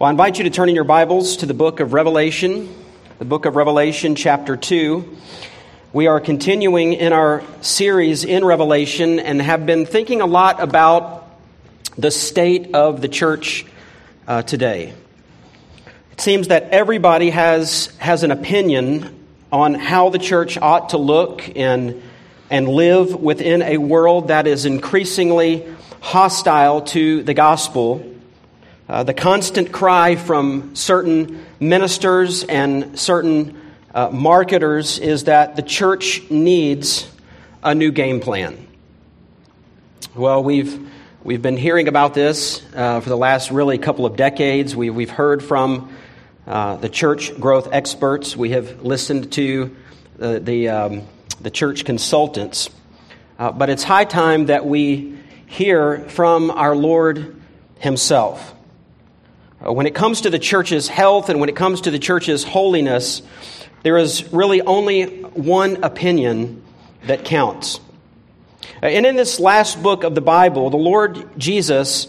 Well, I invite you to turn in your Bibles to the book of Revelation, the book of Revelation, chapter 2. We are continuing in our series in Revelation and have been thinking a lot about the state of the church uh, today. It seems that everybody has, has an opinion on how the church ought to look and, and live within a world that is increasingly hostile to the gospel uh, the constant cry from certain ministers and certain uh, marketers is that the church needs a new game plan. Well, we've, we've been hearing about this uh, for the last really couple of decades. We, we've heard from uh, the church growth experts, we have listened to the, um, the church consultants. Uh, but it's high time that we hear from our Lord Himself. Uh, when it comes to the church's health and when it comes to the church's holiness, there is really only one opinion that counts. Uh, and in this last book of the Bible, the Lord Jesus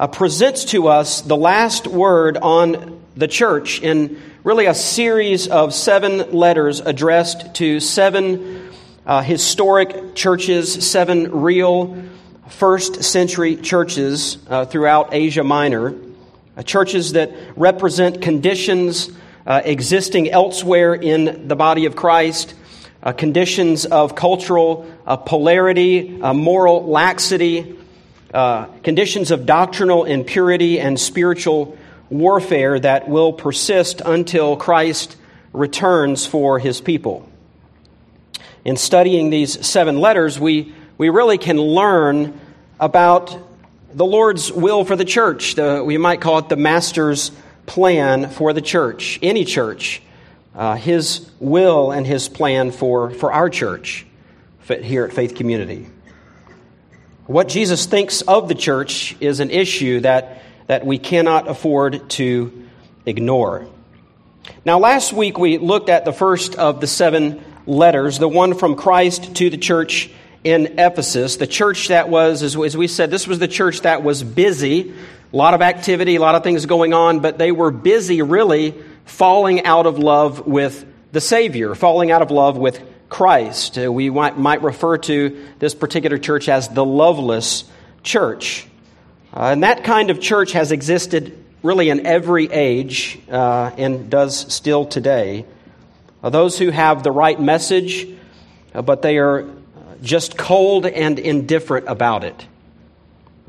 uh, presents to us the last word on the church in really a series of seven letters addressed to seven uh, historic churches, seven real first century churches uh, throughout Asia Minor. Uh, churches that represent conditions uh, existing elsewhere in the body of Christ, uh, conditions of cultural uh, polarity, uh, moral laxity, uh, conditions of doctrinal impurity and spiritual warfare that will persist until Christ returns for his people. In studying these seven letters, we, we really can learn about the Lord's will for the church. The, we might call it the Master's plan for the church, any church. Uh, his will and his plan for, for our church here at Faith Community. What Jesus thinks of the church is an issue that, that we cannot afford to ignore. Now, last week we looked at the first of the seven letters, the one from Christ to the church in Ephesus, the church that was, as we said, this was the church that was busy, a lot of activity, a lot of things going on, but they were busy really falling out of love with the Savior, falling out of love with Christ. Uh, we might, refer to this particular church as the loveless church. Uh, and that kind of church has existed really in every age uh, and does still today. Uh, those who have the right message, uh, but they are just cold and indifferent about it.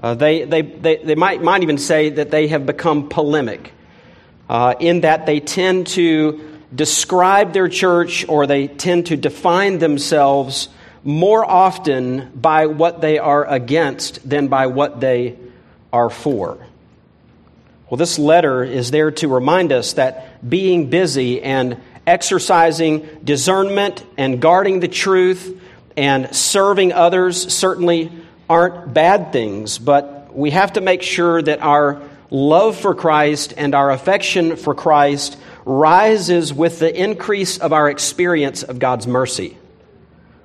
Uh, they, they, they, they might, might even say that they have become polemic uh, in that they tend to describe their church or they tend to define themselves more often by what they are against than by what they are for. Well, this letter is there to remind us that being busy and exercising discernment and guarding the truth and serving others certainly aren't bad things, but we have to make sure that our love for Christ and our affection for Christ rises with the increase of our experience of God's mercy,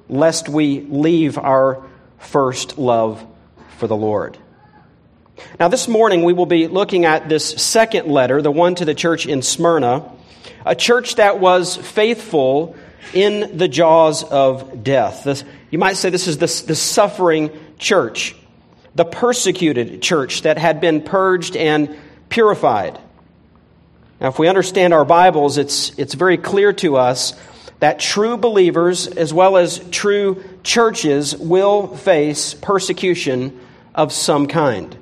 lest we leave our first love for the Lord. Now, this morning we will be looking at this second letter, the one to the church in Smyrna, a church that was faithful in the jaws of death. This, you might say this is the, the suffering church, the persecuted church that had been purged and purified. Now, if we understand our Bibles, it's, it's very clear to us that true believers, as well as true churches, will face persecution of some kind.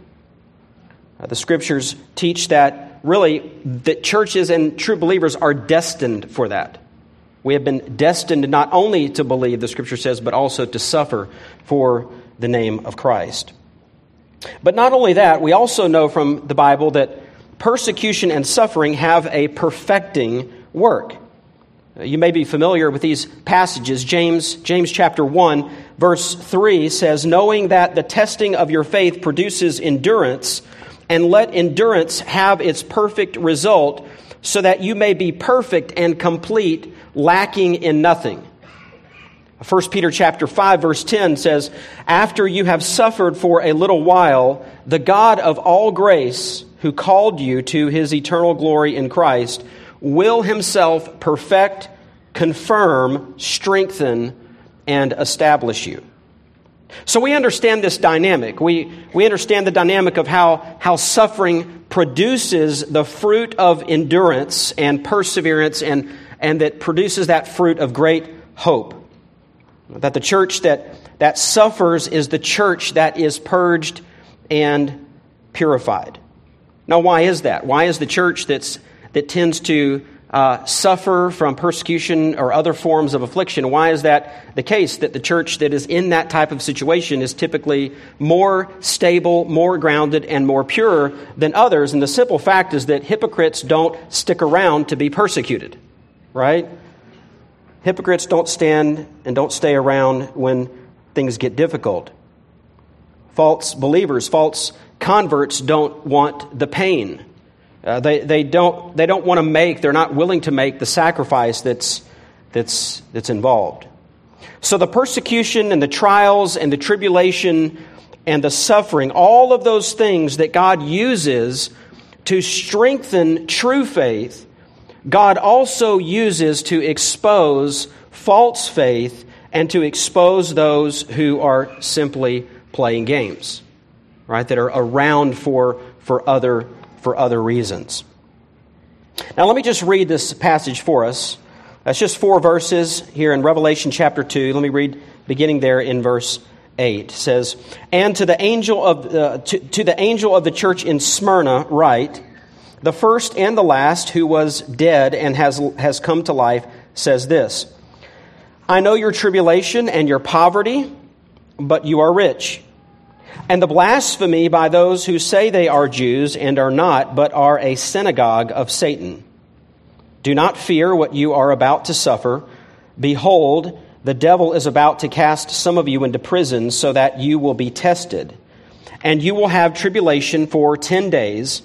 Uh, the scriptures teach that really that churches and true believers are destined for that. We have been destined not only to believe, the scripture says, but also to suffer for the name of Christ. But not only that, we also know from the Bible that persecution and suffering have a perfecting work. You may be familiar with these passages. James, James chapter 1, verse 3 says, Knowing that the testing of your faith produces endurance, and let endurance have its perfect result, so that you may be perfect and complete, lacking in nothing. 1 Peter chapter 5 verse 10 says, "After you have suffered for a little while, the God of all grace, who called you to his eternal glory in Christ, will himself perfect, confirm, strengthen, and establish you. So we understand this dynamic. We, we understand the dynamic of how, how suffering produces the fruit of endurance and perseverance, and, and that produces that fruit of great hope. That the church that, that suffers is the church that is purged and purified. Now, why is that? Why is the church that's, that tends to uh, suffer from persecution or other forms of affliction, why is that the case? That the church that is in that type of situation is typically more stable, more grounded, and more pure than others. And the simple fact is that hypocrites don't stick around to be persecuted, right? Hypocrites don't stand and don't stay around when things get difficult. False believers, false converts don't want the pain. Uh, they, they don't, they don't want to make, they're not willing to make the sacrifice that's, that's, that's involved. So the persecution and the trials and the tribulation and the suffering, all of those things that God uses to strengthen true faith, God also uses to expose false faith and to expose those who are simply playing games right, that are around for, for, other, for other reasons. Now, let me just read this passage for us. That's just four verses here in Revelation chapter 2. Let me read beginning there in verse 8. It says, And to the angel of, uh, to, to the, angel of the church in Smyrna, write, The first and the last who was dead and has, has come to life says this I know your tribulation and your poverty, but you are rich and the blasphemy by those who say they are Jews and are not, but are a synagogue of Satan. Do not fear what you are about to suffer. Behold, the devil is about to cast some of you into prison so that you will be tested. And you will have tribulation for ten days.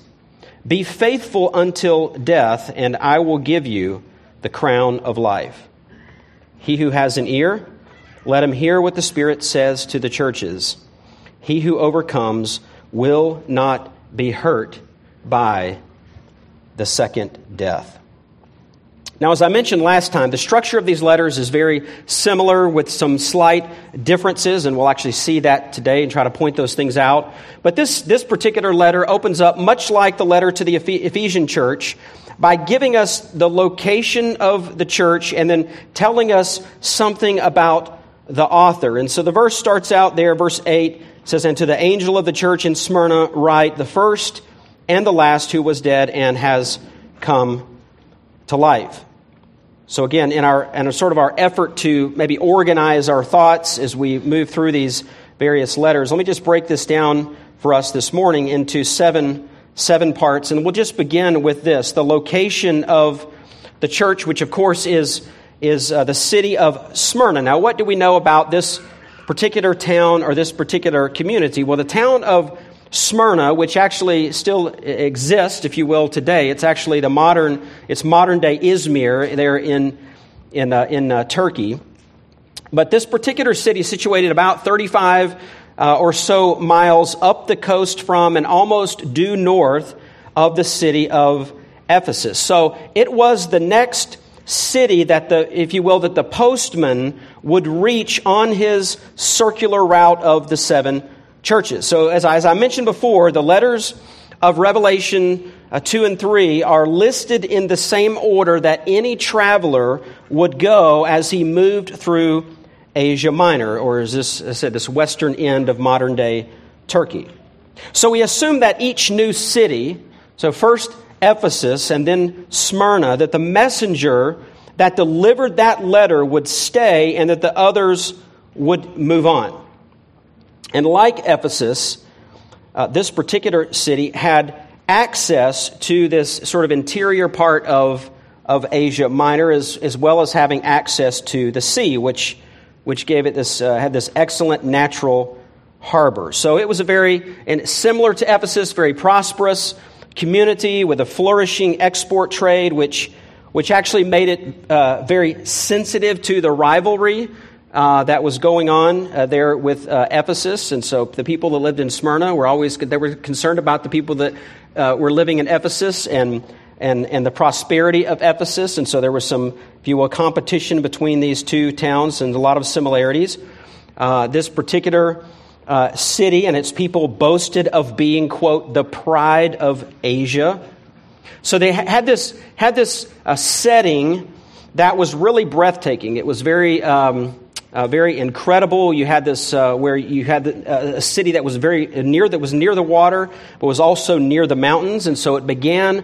Be faithful until death, and I will give you the crown of life. He who has an ear, let him hear what the Spirit says to the churches. He who overcomes will not be hurt by the second death. Now, as I mentioned last time, the structure of these letters is very similar with some slight differences, and we'll actually see that today and try to point those things out. But this, this particular letter opens up much like the letter to the Ephesian church by giving us the location of the church and then telling us something about the author. And so the verse starts out there, verse 8 says, And to the angel of the church in Smyrna, write, the first and the last who was dead and has come to life. So, again, in our, in a sort of our effort to maybe organize our thoughts as we move through these various letters, let me just break this down for us this morning into seven, seven parts. And we'll just begin with this the location of the church, which, of course, is, is uh, the city of Smyrna. Now, what do we know about this particular town or this particular community? Well, the town of Smyrna, which actually still exists, if you will, today, it's actually the modern, it's modern day Izmir there in, in, uh, in uh, Turkey. But this particular city is situated about 35 uh, or so miles up the coast from and almost due north of the city of Ephesus. So it was the next city that the, if you will, that the postman would reach on his circular route of the seven churches. So, as I, as I mentioned before, the letters of Revelation uh, 2 and 3 are listed in the same order that any traveler would go as he moved through Asia Minor, or as this, I said, this western end of modern day Turkey. So we assume that each new city, so first Ephesus and then Smyrna, that the messenger that delivered that letter would stay and that the others would move on. And like Ephesus, uh, this particular city had access to this sort of interior part of, of Asia Minor, as, as well as having access to the sea, which, which gave it this, uh, had this excellent natural harbor. So it was a very, and similar to Ephesus, very prosperous community with a flourishing export trade, which, which actually made it uh, very sensitive to the rivalry uh, that was going on uh, there with uh, Ephesus, and so the people that lived in Smyrna were always they were concerned about the people that uh, were living in Ephesus and, and, and the prosperity of Ephesus. And so there was some, if you will, competition between these two towns and a lot of similarities. Uh, this particular city and its people boasted of being, quote, the pride of Asia. So they had this, had this uh, setting that was really breathtaking. It was very, um, uh, very incredible. You had this uh, where you had the, uh, a city that was very near that was near the water, but was also near the mountains, and so it began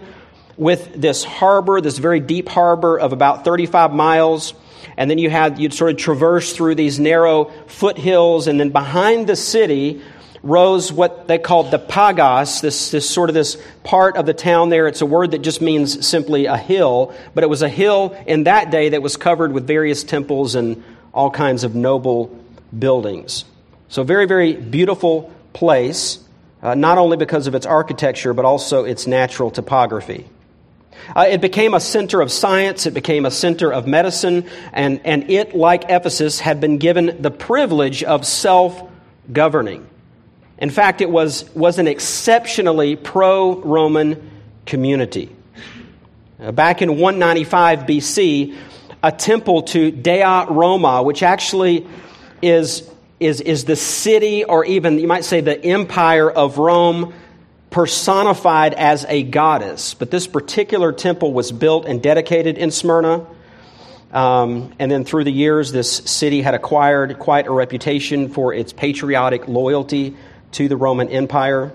with this harbor, this very deep harbor of about 35 miles. And then you had you'd sort of traverse through these narrow foothills, and then behind the city rose what they called the Pagos, this, this sort of this part of the town there. It's a word that just means simply a hill, but it was a hill in that day that was covered with various temples and all kinds of noble buildings. So, very, very beautiful place, uh, not only because of its architecture, but also its natural topography. Uh, it became a center of science, it became a center of medicine, and, and it, like Ephesus, had been given the privilege of self governing. In fact, it was, was an exceptionally pro Roman community. Uh, back in 195 BC, a temple to Dea Roma, which actually is, is, is the city or even, you might say, the empire of Rome personified as a goddess. But this particular temple was built and dedicated in Smyrna. Um, and then through the years, this city had acquired quite a reputation for its patriotic loyalty to the Roman Empire.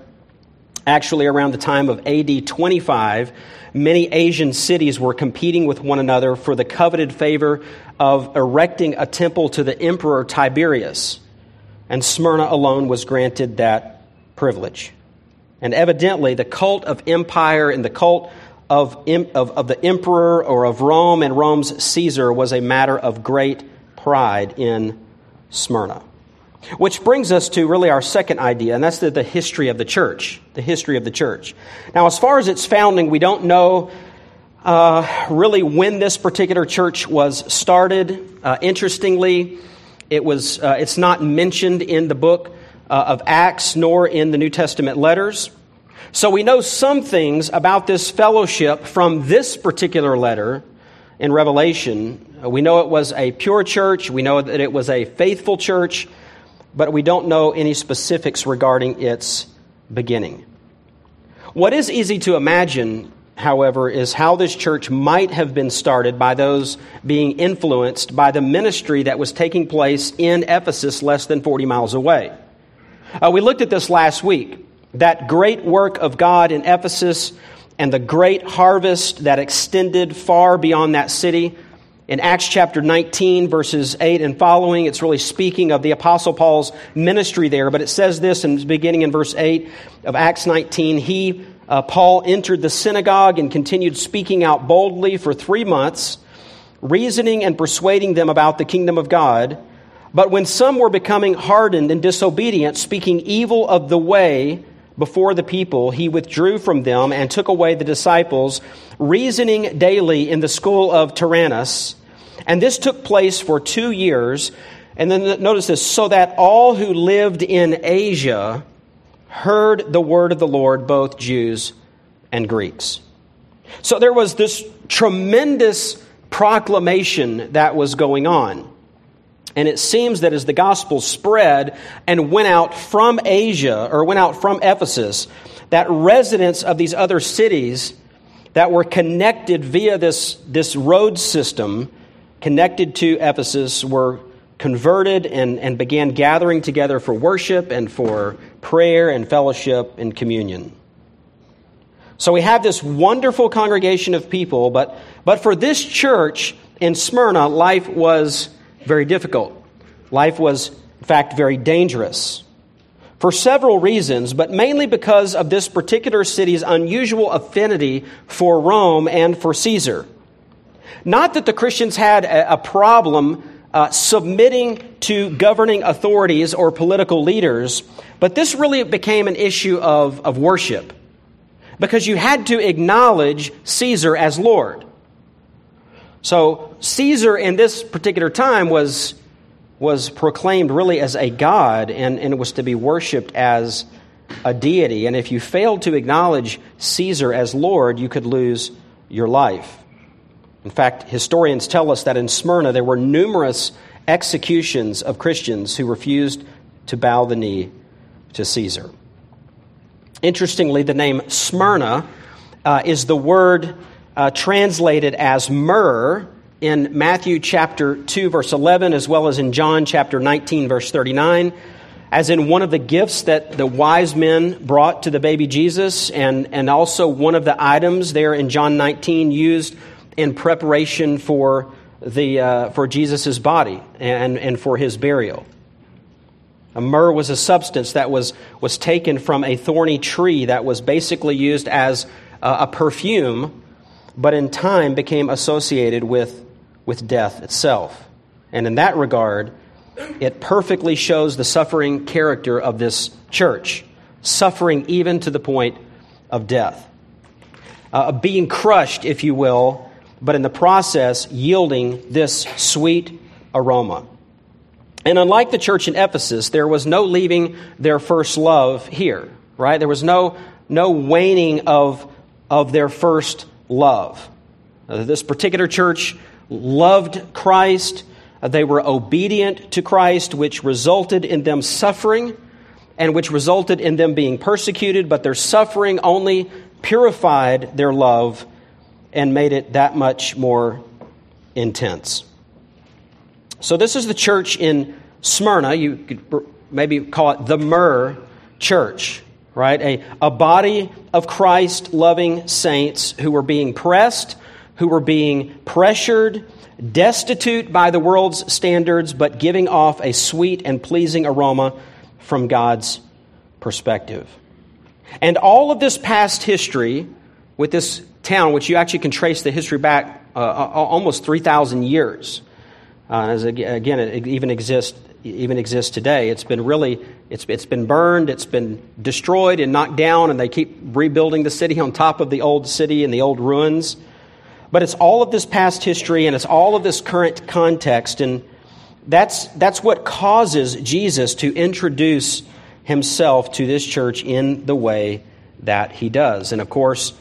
Actually, around the time of AD 25, many Asian cities were competing with one another for the coveted favor of erecting a temple to the Emperor Tiberius. And Smyrna alone was granted that privilege. And evidently, the cult of empire and the cult of, of, of the emperor or of Rome and Rome's Caesar was a matter of great pride in Smyrna. Which brings us to really our second idea, and that's the, the history of the church. The history of the church. Now, as far as its founding, we don't know uh, really when this particular church was started. Uh, interestingly, it was, uh, it's not mentioned in the book uh, of Acts nor in the New Testament letters. So we know some things about this fellowship from this particular letter in Revelation. We know it was a pure church, we know that it was a faithful church but we don't know any specifics regarding its beginning. What is easy to imagine, however, is how this church might have been started by those being influenced by the ministry that was taking place in Ephesus, less than 40 miles away. Uh, we looked at this last week. That great work of God in Ephesus and the great harvest that extended far beyond that city in Acts chapter 19, verses 8 and following, it's really speaking of the Apostle Paul's ministry there, but it says this in beginning in verse 8 of Acts 19. He, uh, Paul, entered the synagogue and continued speaking out boldly for three months, reasoning and persuading them about the kingdom of God. But when some were becoming hardened and disobedient, speaking evil of the way, before the people, he withdrew from them and took away the disciples, reasoning daily in the school of Tyrannus. And this took place for two years. And then notice this so that all who lived in Asia heard the word of the Lord, both Jews and Greeks. So there was this tremendous proclamation that was going on. And it seems that as the gospel spread and went out from Asia, or went out from Ephesus, that residents of these other cities that were connected via this, this road system connected to Ephesus were converted and, and began gathering together for worship and for prayer and fellowship and communion. So we have this wonderful congregation of people, but, but for this church in Smyrna, life was very difficult. Life was, in fact, very dangerous. For several reasons, but mainly because of this particular city's unusual affinity for Rome and for Caesar. Not that the Christians had a, problem uh, submitting to governing authorities or political leaders, but this really became an issue of, of worship because you had to acknowledge Caesar as Lord. So, Caesar in this particular time was, was proclaimed really as a god, and, and was to be worshiped as, a deity. And if you failed to acknowledge Caesar as Lord, you could lose your life. In fact, historians tell us that in Smyrna there were numerous executions of Christians who refused to bow the knee to Caesar. Interestingly, the name Smyrna uh, is the word uh, translated as myrrh in Matthew chapter 2, verse 11, as well as in John chapter 19, verse 39, as in one of the gifts that the wise men brought to the baby Jesus, and, and also one of the items there in John 19 used in preparation for, the, uh, for Jesus' body and, and for his burial. A myrrh was a substance that was, was taken from a thorny tree that was basically used as a, a perfume, but in time became associated with, with death itself. And in that regard, it perfectly shows the suffering character of this church, suffering even to the point of death. Uh, being crushed, if you will, but in the process yielding this sweet aroma. And unlike the church in Ephesus, there was no leaving their first love here, right? There was no, no waning of, of their first love. Uh, this particular church loved Christ. Uh, they were obedient to Christ, which resulted in them suffering and which resulted in them being persecuted, but their suffering only purified their love and made it that much more intense. So, this is the church in Smyrna. You could maybe call it the Myrrh Church, right? A, a body of Christ loving saints who were being pressed, who were being pressured, destitute by the world's standards, but giving off a sweet and pleasing aroma from God's perspective. And all of this past history with this town, which you actually can trace the history back uh, almost 3,000 years, uh, as again, it even exists even exists today. It's been really it's, it's been burned, it's been destroyed and knocked down, and they keep rebuilding the city on top of the old city and the old ruins. But it's all of this past history and it's all of this current context, and that's that's what causes Jesus to introduce himself to this church in the way that he does. And of course,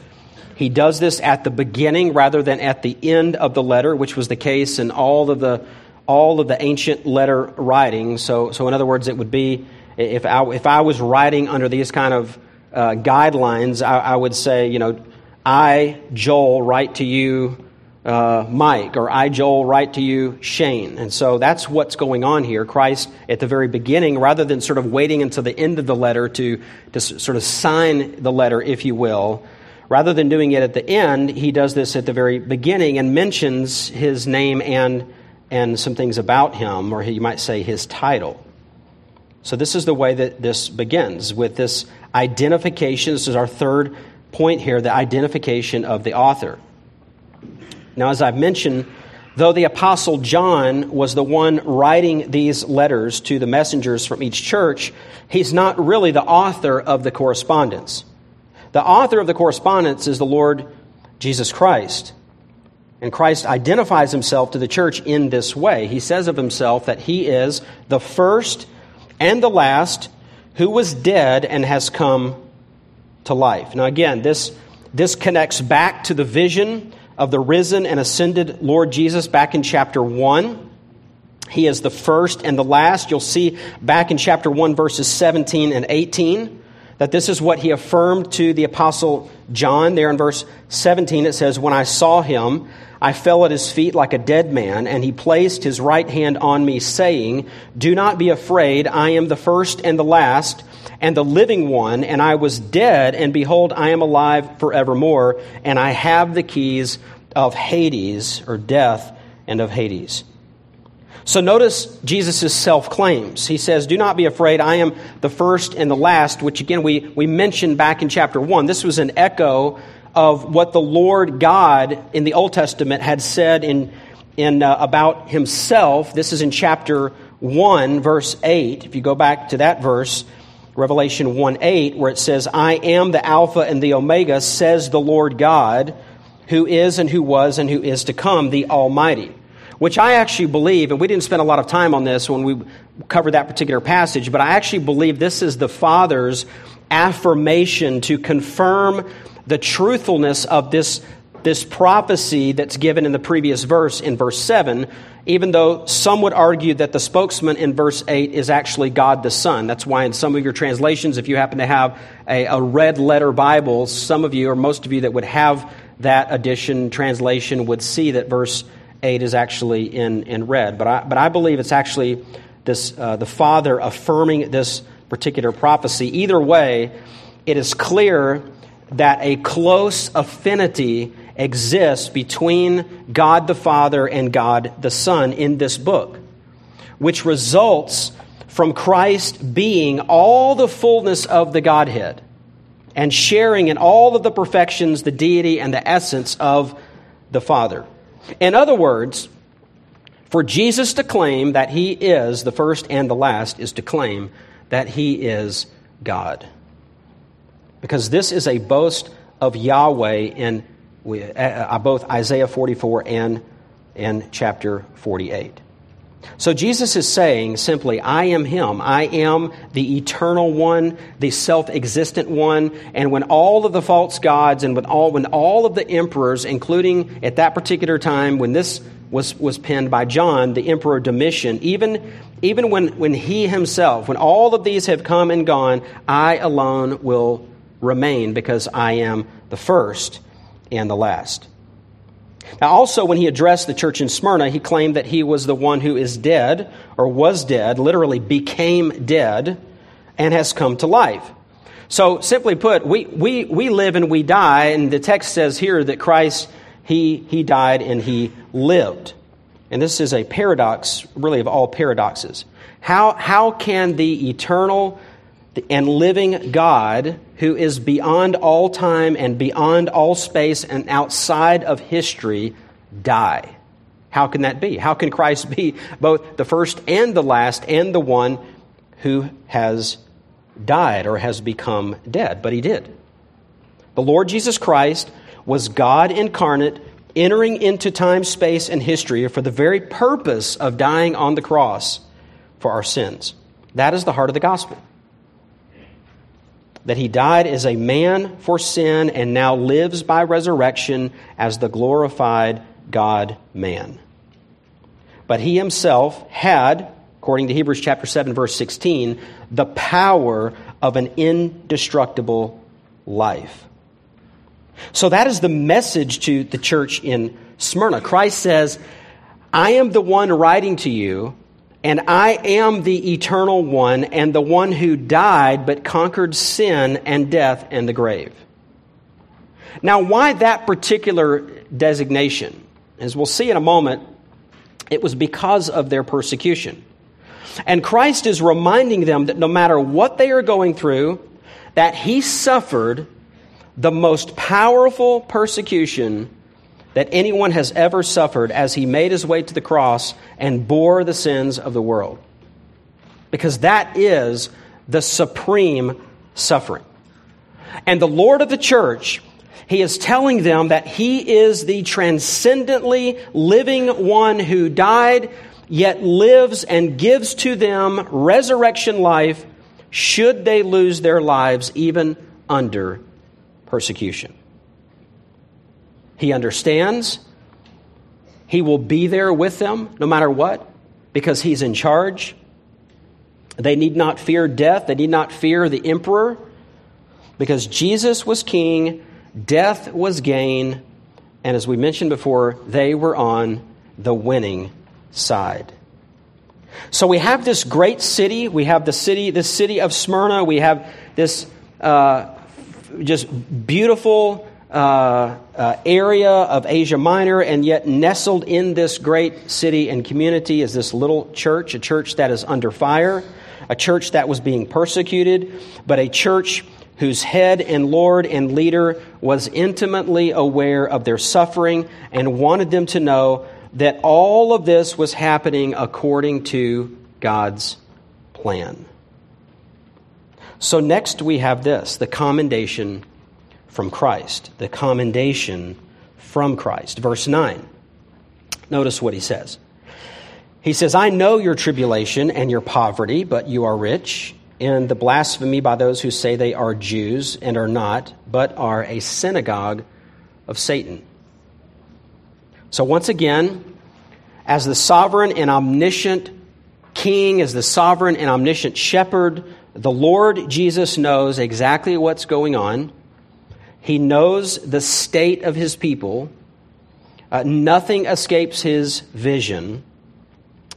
he does this at the beginning rather than at the end of the letter, which was the case in all of the all of the ancient letter writing. So, so in other words, it would be if I, if I was writing under these kind of uh, guidelines, I, I, would say, you know, I, Joel, write to you, uh, Mike, or I, Joel, write to you, Shane. And so that's what's going on here. Christ, at the very beginning, rather than sort of waiting until the end of the letter to, to sort of sign the letter, if you will, rather than doing it at the end, he does this at the very beginning and mentions his name and and some things about him, or you might say his title. So, this is the way that this begins with this identification. This is our third point here the identification of the author. Now, as I've mentioned, though the Apostle John was the one writing these letters to the messengers from each church, he's not really the author of the correspondence. The author of the correspondence is the Lord Jesus Christ. And Christ identifies himself to the church in this way. He says of himself that he is the first and the last who was dead and has come to life. Now, again, this, this connects back to the vision of the risen and ascended Lord Jesus back in chapter 1. He is the first and the last. You'll see back in chapter 1, verses 17 and 18, that this is what he affirmed to the apostle John. There in verse 17, it says, When I saw him, I fell at his feet like a dead man, and he placed his right hand on me, saying, Do not be afraid, I am the first and the last, and the living one, and I was dead, and behold, I am alive forevermore, and I have the keys of Hades, or death, and of Hades. So notice Jesus' self claims. He says, Do not be afraid, I am the first and the last, which again we, we mentioned back in chapter 1. This was an echo of what the Lord God in the Old Testament had said in, in, uh, about himself. This is in chapter 1, verse 8. If you go back to that verse, Revelation 1 8, where it says, I am the Alpha and the Omega, says the Lord God, who is and who was and who is to come, the Almighty. Which I actually believe, and we didn't spend a lot of time on this when we covered that particular passage, but I actually believe this is the Father's affirmation to confirm the truthfulness of this, this prophecy that's given in the previous verse, in verse 7, even though some would argue that the spokesman in verse 8 is actually God the Son. That's why, in some of your translations, if you happen to have a, a red letter Bible, some of you, or most of you that would have that edition translation, would see that verse 8 is actually in, in red. But I, but I believe it's actually this, uh, the Father affirming this particular prophecy. Either way, it is clear that a close affinity exists between God the Father and God the Son in this book, which results from Christ being all the fullness of the Godhead and sharing in all of the perfections, the deity, and the essence of the Father. In other words, for Jesus to claim that he is the first and the last is to claim that he is God. Because this is a boast of Yahweh in uh, uh, both Isaiah 44 and, and chapter 48. So Jesus is saying simply, I am Him. I am the eternal one, the self existent one. And when all of the false gods and when all, when all of the emperors, including at that particular time when this was, was penned by John, the emperor Domitian, even, even when, when he himself, when all of these have come and gone, I alone will remain because I am the first and the last. Now, also, when he addressed the church in Smyrna, he claimed that he was the one who is dead, or was dead, literally became dead, and has come to life. So, simply put, we, we, we live and we die, and the text says here that Christ, he, he died and he lived. And this is a paradox, really, of all paradoxes. How, how can the eternal and living God who is beyond all time and beyond all space and outside of history die. How can that be? How can Christ be both the first and the last and the one who has died or has become dead? But he did. The Lord Jesus Christ was God incarnate, entering into time, space, and history for the very purpose of dying on the cross for our sins. That is the heart of the gospel that he died as a man for sin and now lives by resurrection as the glorified God man. But he himself had, according to Hebrews chapter 7 verse 16, the power of an indestructible life. So that is the message to the church in Smyrna. Christ says, I am the one writing to you and I am the eternal one and the one who died but conquered sin and death and the grave. Now, why that particular designation? As we'll see in a moment, it was because of their persecution. And Christ is reminding them that no matter what they are going through, that he suffered the most powerful persecution that anyone has ever suffered as he made his way to the cross and bore the sins of the world. Because that is the supreme suffering. And the Lord of the church, he is telling them that he is the transcendently living one who died, yet lives and gives to them resurrection life should they lose their lives even under persecution. He understands. He will be there with them no matter what because He's in charge. They need not fear death, they need not fear the emperor because Jesus was king, death was gain, and as we mentioned before, they were on the winning side. So we have this great city. We have the city, the city of Smyrna. We have this uh, just beautiful uh, uh, area of Asia Minor, and yet nestled in this great city and community is this little church, a church that is under fire, a church that was being persecuted, but a church whose head and Lord and leader was intimately aware of their suffering and wanted them to know that all of this was happening according to God's plan. So, next we have this the commendation from Christ, the commendation from Christ. Verse 9. Notice what he says. He says, I know your tribulation and your poverty, but you are rich, in the blasphemy by those who say they are Jews and are not, but are a synagogue of Satan. So, once again, as the sovereign and omniscient king, as the sovereign and omniscient shepherd, the Lord Jesus knows exactly what's going on. He knows the state of his people. Uh, nothing escapes his vision.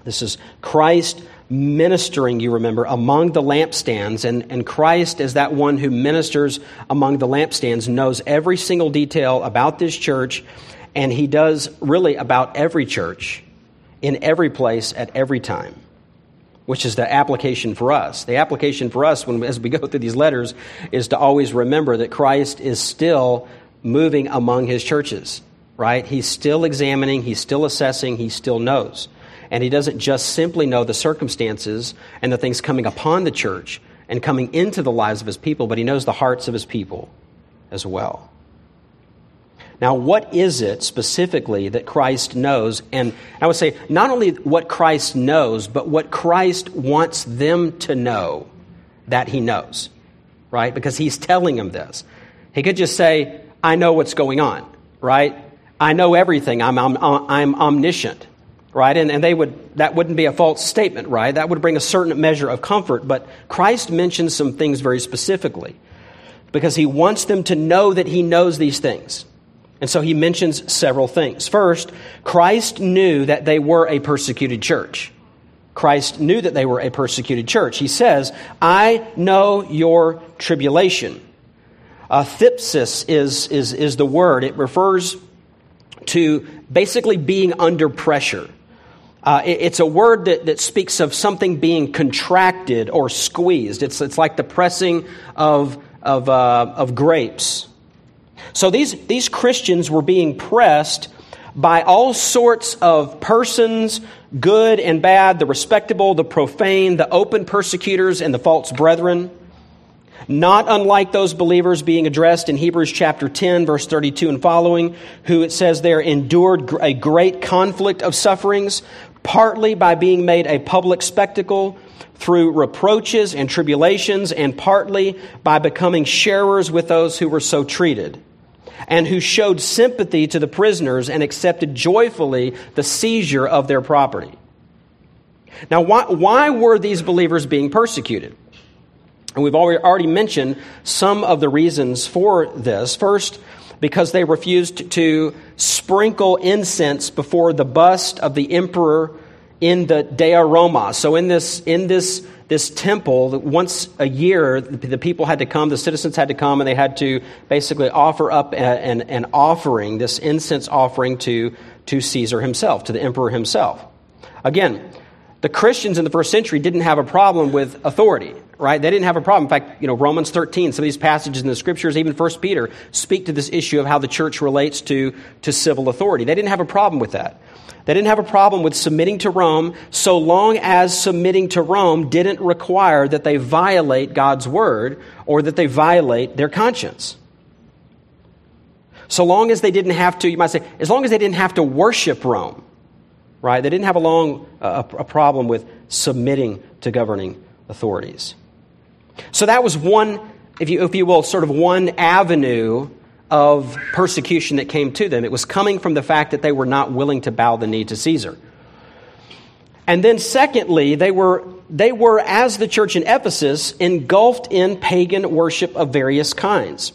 This is Christ ministering, you remember, among the lampstands. And, and Christ, as that one who ministers among the lampstands, knows every single detail about this church, and he does really about every church, in every place, at every time which is the application for us. The application for us, when, as we go through these letters, is to always remember that Christ is still moving among his churches, right? He's still examining, he's still assessing, he still knows. And he doesn't just simply know the circumstances and the things coming upon the church and coming into the lives of his people, but he knows the hearts of his people as well. Now, what is it specifically that Christ knows? And I would say not only what Christ knows, but what Christ wants them to know that he knows, right? Because he's telling them this. He could just say, I know what's going on, right? I know everything. I'm, I'm, I'm omniscient, right? And, and they would, that wouldn't be a false statement, right? That would bring a certain measure of comfort. But Christ mentions some things very specifically because he wants them to know that he knows these things. And so he mentions several things. First, Christ knew that they were a persecuted church. Christ knew that they were a persecuted church. He says, I know your tribulation. Uh, thlipsis is, is, is the word. It refers to basically being under pressure. Uh, it, it's a word that, that speaks of something being contracted or squeezed. It's, it's like the pressing of, of, uh, of grapes. So these, these Christians were being pressed by all sorts of persons, good and bad, the respectable, the profane, the open persecutors, and the false brethren. Not unlike those believers being addressed in Hebrews chapter 10, verse 32 and following, who it says there endured a great conflict of sufferings, partly by being made a public spectacle through reproaches and tribulations, and partly by becoming sharers with those who were so treated and who showed sympathy to the prisoners and accepted joyfully the seizure of their property. Now, why, why were these believers being persecuted? And we've already mentioned some of the reasons for this. First, because they refused to sprinkle incense before the bust of the emperor in the Dea Roma. So in this, in this this temple once a year the people had to come, the citizens had to come, and they had to basically offer up an, an offering, this incense offering to, to Caesar himself, to the emperor himself. Again, the Christians in the first century didn't have a problem with authority, right? They didn't have a problem. In fact, you know, Romans 13, some of these passages in the scriptures, even 1 Peter, speak to this issue of how the church relates to, to civil authority. They didn't have a problem with that. They didn't have a problem with submitting to Rome so long as submitting to Rome didn't require that they violate God's word or that they violate their conscience. So long as they didn't have to, you might say, as long as they didn't have to worship Rome, right? They didn't have a long uh, a problem with submitting to governing authorities. So that was one, if you, if you will, sort of one avenue of persecution that came to them. It was coming from the fact that they were not willing to bow the knee to Caesar. And then, secondly, they were, they were, as the church in Ephesus, engulfed in pagan worship of various kinds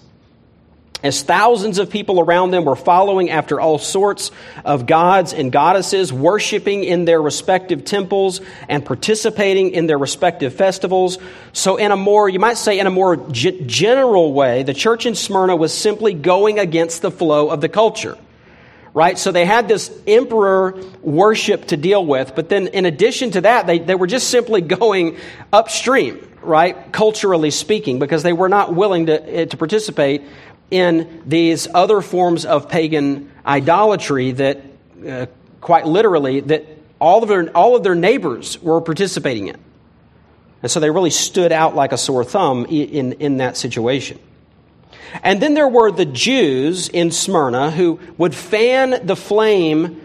as thousands of people around them were following after all sorts of gods and goddesses, worshiping in their respective temples and participating in their respective festivals. So, in a more, you might say, in a more g- general way, the church in Smyrna was simply going against the flow of the culture. Right? So they had this emperor worship to deal with, but then in addition to that, they, they were just simply going upstream, right? Culturally speaking, because they were not willing to, eh, to participate in these other forms of pagan idolatry that, uh, quite literally, that all of, their, all of their neighbors were participating in. And so they really stood out like a sore thumb in, in that situation. And then there were the Jews in Smyrna who would fan the flame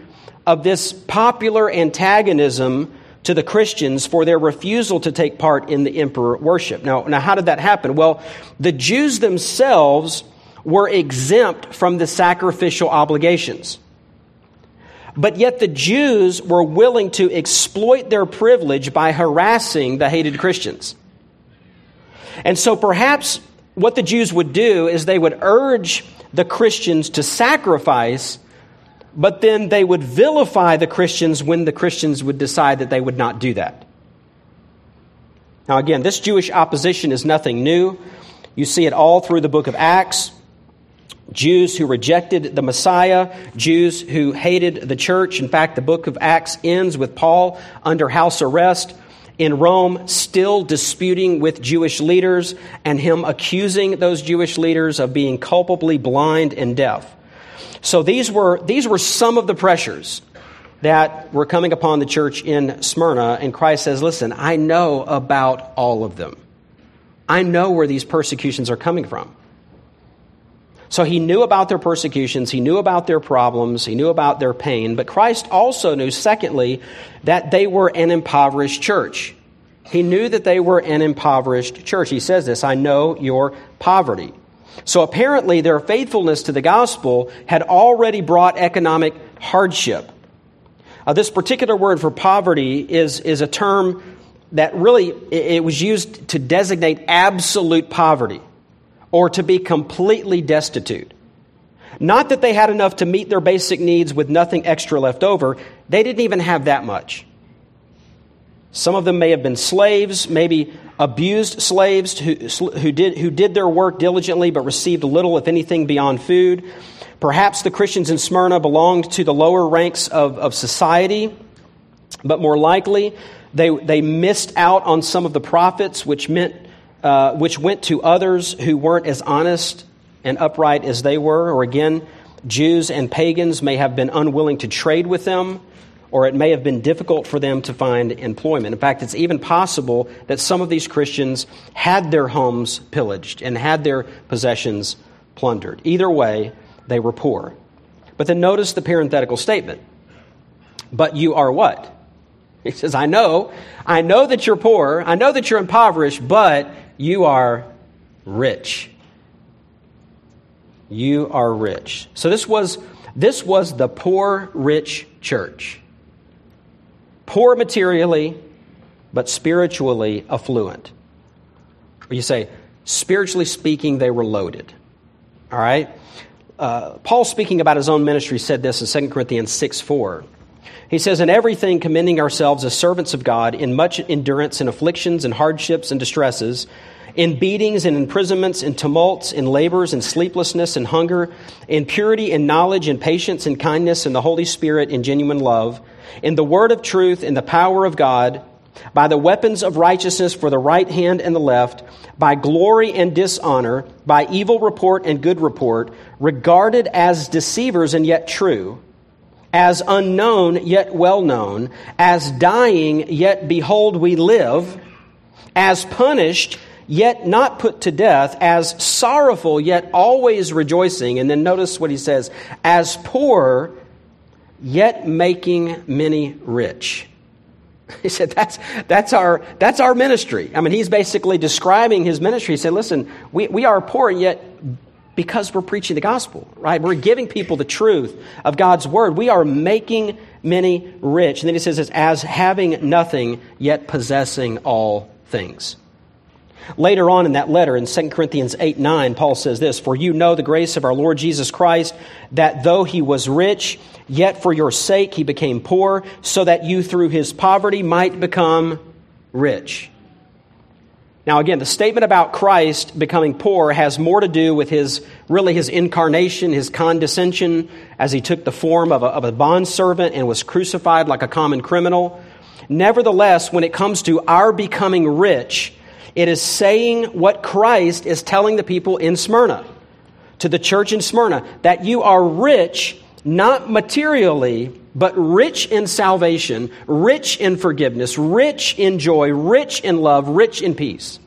of this popular antagonism to the Christians for their refusal to take part in the emperor worship. Now, now how did that happen? Well, the Jews themselves were exempt from the sacrificial obligations. But yet the Jews were willing to exploit their privilege by harassing the hated Christians. And so perhaps what the Jews would do is they would urge the Christians to sacrifice, but then they would vilify the Christians when the Christians would decide that they would not do that. Now, again, this Jewish opposition is nothing new. You see it all through the book of Acts. Jews who rejected the Messiah, Jews who hated the church. In fact, the book of Acts ends with Paul under house arrest in Rome, still disputing with Jewish leaders and him accusing those Jewish leaders of being culpably blind and deaf. So these were, these were some of the pressures that were coming upon the church in Smyrna. And Christ says, Listen, I know about all of them. I know where these persecutions are coming from. So he knew about their persecutions, he knew about their problems, he knew about their pain, but Christ also knew, secondly, that they were an impoverished church. He knew that they were an impoverished church. He says this I know your poverty. So apparently, their faithfulness to the gospel had already brought economic hardship. Uh, this particular word for poverty is, is a term that really it was used to designate absolute poverty or to be completely destitute. Not that they had enough to meet their basic needs with nothing extra left over, they didn't even have that much. Some of them may have been slaves, maybe abused slaves who, who, did, who did their work diligently but received little, if anything, beyond food. Perhaps the Christians in Smyrna belonged to the lower ranks of, of society, but more likely they, they missed out on some of the profits, which meant uh, which went to others who weren't as honest and upright as they were, or again, Jews and pagans may have been unwilling to trade with them, or it may have been difficult for them to find employment. In fact, it's even possible that some of these Christians had their homes pillaged and had their possessions plundered. Either way, they were poor. But then notice the parenthetical statement. But you are what? He says, I know, I know that you're poor, I know that you're impoverished, but you are rich. You are rich. So this was this was the poor rich church. Poor materially, but spiritually affluent. You say, spiritually speaking, they were loaded. All right? Uh, Paul, speaking about his own ministry, said this in 2 Corinthians 6 4. He says, In everything, commending ourselves as servants of God, in much endurance in afflictions and hardships and distresses, in beatings and imprisonments, in tumults, in labors and sleeplessness and hunger, in purity and knowledge and patience and kindness and the Holy Spirit in genuine love, in the word of truth, in the power of God, by the weapons of righteousness for the right hand and the left, by glory and dishonor, by evil report and good report, regarded as deceivers and yet true as unknown yet well known, as dying yet behold we live, as punished yet not put to death, as sorrowful yet always rejoicing. And then notice what he says as poor yet making many rich. He said, that's, that's, our, that's our ministry. I mean, he's basically describing his ministry. He said, listen, we, we are poor, yet because we're preaching the gospel, right? We're giving people the truth of God's word. We are making many rich. And then he says, as having nothing, yet possessing all things. Later on in that letter, in 2 Corinthians 8 9, Paul says this For you know the grace of our Lord Jesus Christ, that though he was rich, yet for your sake he became poor, so that you through his poverty might become rich. Now, again, the statement about Christ becoming poor has more to do with his, really his incarnation, his condescension, as he took the form of a, of a bondservant and was crucified like a common criminal. Nevertheless, when it comes to our becoming rich, it is saying what Christ is telling the people in Smyrna, to the church in Smyrna, that you are rich, not materially, but rich in salvation, rich in forgiveness, rich in joy, rich in love, rich in peace.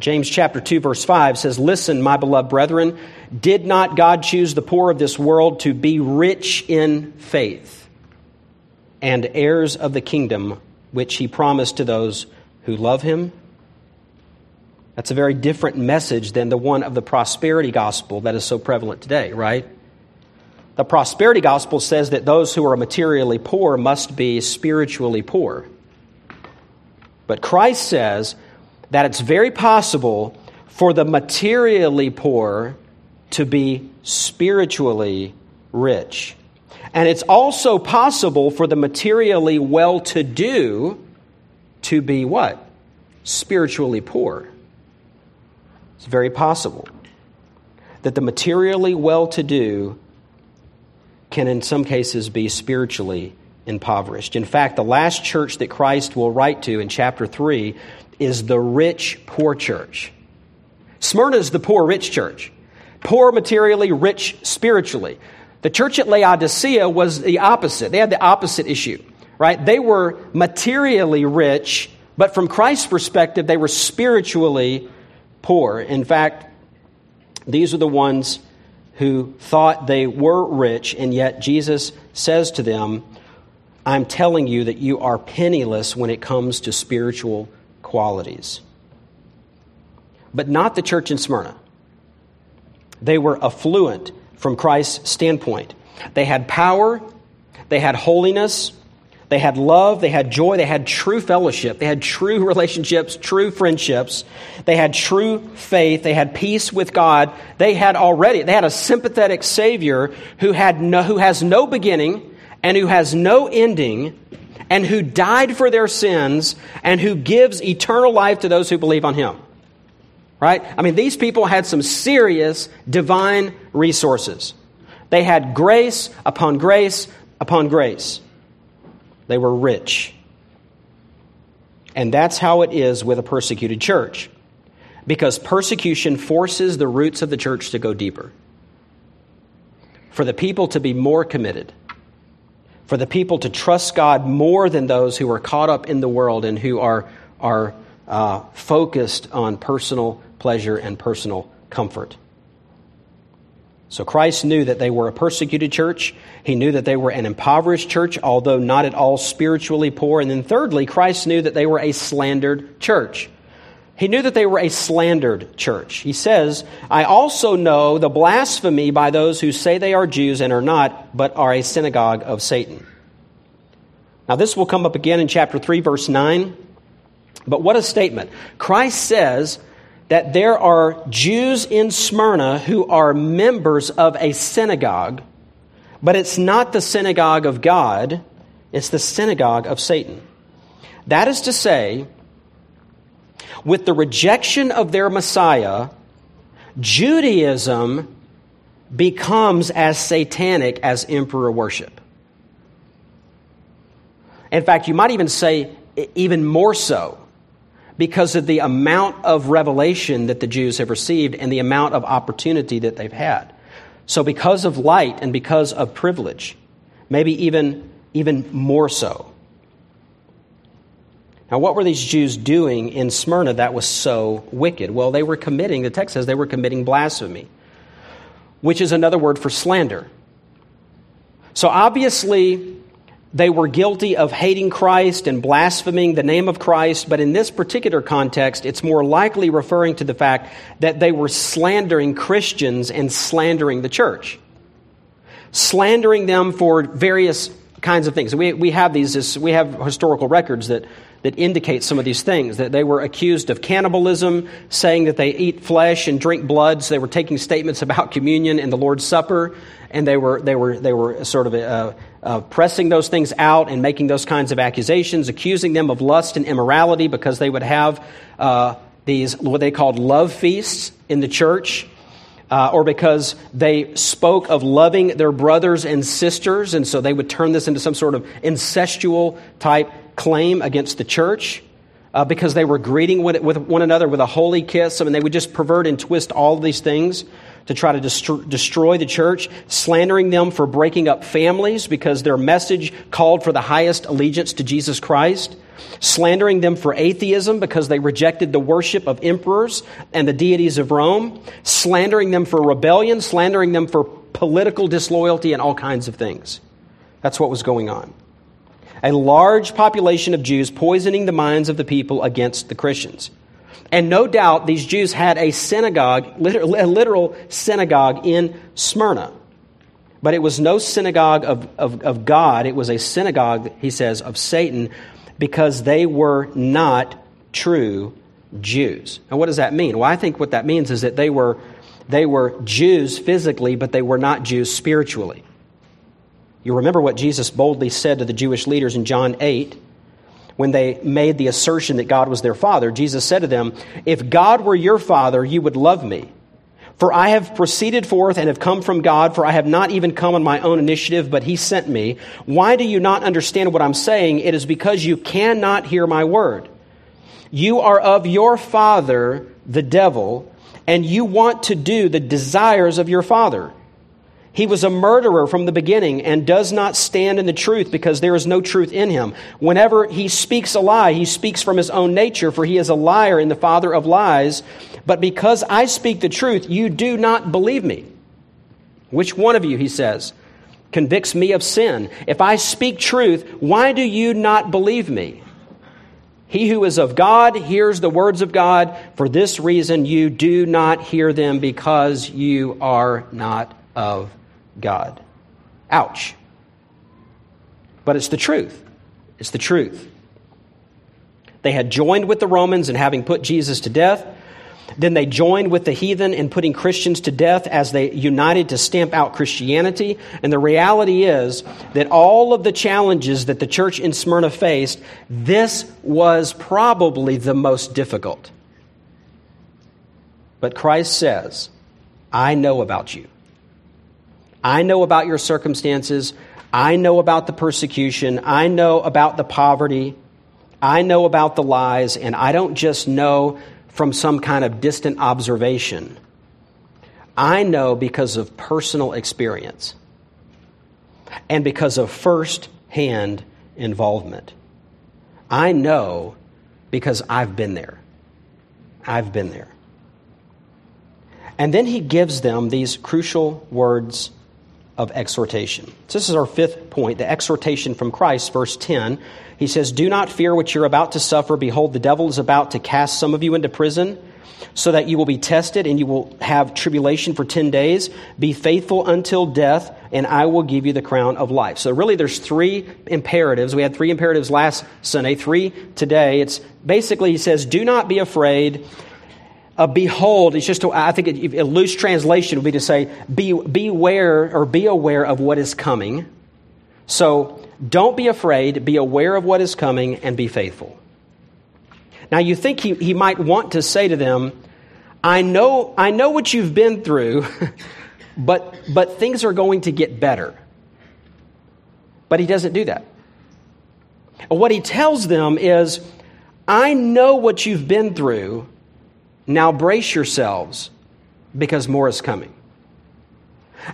James chapter 2 verse 5 says, "Listen, my beloved brethren, did not God choose the poor of this world to be rich in faith and heirs of the kingdom which he promised to those who love him. That's a very different message than the one of the prosperity gospel that is so prevalent today, right? The prosperity gospel says that those who are materially poor must be spiritually poor. But Christ says that it's very possible for the materially poor to be spiritually rich. And it's also possible for the materially well to do to be what? Spiritually poor. It's very possible that the materially well to do can, in some cases, be spiritually impoverished. In fact, the last church that Christ will write to in chapter 3 is the rich poor church. Smyrna is the poor rich church, poor materially, rich spiritually. The church at Laodicea was the opposite. They had the opposite issue, right? They were materially rich, but from Christ's perspective, they were spiritually poor. In fact, these are the ones who thought they were rich, and yet Jesus says to them, I'm telling you that you are penniless when it comes to spiritual qualities. But not the church in Smyrna. They were affluent from Christ's standpoint. They had power, they had holiness, they had love, they had joy, they had true fellowship, they had true relationships, true friendships, they had true faith, they had peace with God. They had already, they had a sympathetic Savior who, had no, who has no beginning and who has no ending and who died for their sins and who gives eternal life to those who believe on Him. Right? I mean, these people had some serious divine resources. They had grace upon grace upon grace. They were rich. And that's how it is with a persecuted church. Because persecution forces the roots of the church to go deeper. For the people to be more committed. For the people to trust God more than those who are caught up in the world and who are, are uh, focused on personal pleasure and personal comfort. So Christ knew that they were a persecuted church. He knew that they were an impoverished church, although not at all spiritually poor. And then thirdly, Christ knew that they were a slandered church. He knew that they were a slandered church. He says, I also know the blasphemy by those who say they are Jews and are not, but are a synagogue of Satan. Now, this will come up again in chapter 3, verse 9. But what a statement. Christ says that there are Jews in Smyrna who are members of a synagogue, but it's not the synagogue of God, it's the synagogue of Satan. That is to say, with the rejection of their Messiah, Judaism becomes as satanic as emperor worship. In fact, you might even say even more so because of the amount of revelation that the Jews have received and the amount of opportunity that they've had. So, because of light and because of privilege, maybe even, even more so. Now, what were these Jews doing in Smyrna that was so wicked? Well, they were committing, the text says they were committing blasphemy, which is another word for slander. So, obviously, they were guilty of hating Christ and blaspheming the name of Christ, but in this particular context, it's more likely referring to the fact that they were slandering Christians and slandering the church. Slandering them for various kinds of things. We, we have these, we have historical records that, that indicate some of these things. That they were accused of cannibalism, saying that they eat flesh and drink blood. So they were taking statements about communion and the Lord's Supper, and they were, they were, they were sort of uh, uh, pressing those things out and making those kinds of accusations, accusing them of lust and immorality because they would have uh, these, what they called love feasts in the church. Uh, or because they spoke of loving their brothers and sisters, and so they would turn this into some sort of incestual type claim against the church. Uh, because they were greeting with, with one another with a holy kiss. I mean, they would just pervert and twist all these things to try to dest- destroy the church, slandering them for breaking up families because their message called for the highest allegiance to Jesus Christ, slandering them for atheism because they rejected the worship of emperors and the deities of Rome, slandering them for rebellion, slandering them for political disloyalty, and all kinds of things. That's what was going on. A large population of Jews poisoning the minds of the people against the Christians. And no doubt these Jews had a synagogue, a literal synagogue in Smyrna. But it was no synagogue of, of, of God, it was a synagogue, he says, of Satan, because they were not true Jews. And what does that mean? Well, I think what that means is that they were, they were Jews physically, but they were not Jews spiritually. You remember what Jesus boldly said to the Jewish leaders in John 8 when they made the assertion that God was their father. Jesus said to them, If God were your father, you would love me. For I have proceeded forth and have come from God, for I have not even come on my own initiative, but he sent me. Why do you not understand what I'm saying? It is because you cannot hear my word. You are of your father, the devil, and you want to do the desires of your father. He was a murderer from the beginning and does not stand in the truth because there is no truth in him. Whenever he speaks a lie, he speaks from his own nature, for he is a liar and the father of lies. But because I speak the truth, you do not believe me. Which one of you, he says, convicts me of sin? If I speak truth, why do you not believe me? He who is of God hears the words of God. For this reason, you do not hear them because you are not of God. Ouch. But it's the truth. It's the truth. They had joined with the Romans in having put Jesus to death. Then they joined with the heathen in putting Christians to death as they united to stamp out Christianity. And the reality is that all of the challenges that the church in Smyrna faced, this was probably the most difficult. But Christ says, I know about you. I know about your circumstances. I know about the persecution. I know about the poverty. I know about the lies. And I don't just know from some kind of distant observation. I know because of personal experience and because of first hand involvement. I know because I've been there. I've been there. And then he gives them these crucial words of exhortation. So this is our fifth point, the exhortation from Christ, verse 10. He says, Do not fear what you're about to suffer. Behold, the devil is about to cast some of you into prison so that you will be tested and you will have tribulation for 10 days. Be faithful until death, and I will give you the crown of life. So, really, there's three imperatives. We had three imperatives last Sunday, three today. It's basically, he says, Do not be afraid behold, it's just, I think a, a loose translation would be to say, be, beware or be aware of what is coming. So don't be afraid, be aware of what is coming, and be faithful. Now you think he, he might want to say to them, I know, I know what you've been through, but, but things are going to get better. But he doesn't do that. What he tells them is, I know what you've been through, now brace yourselves because more is coming.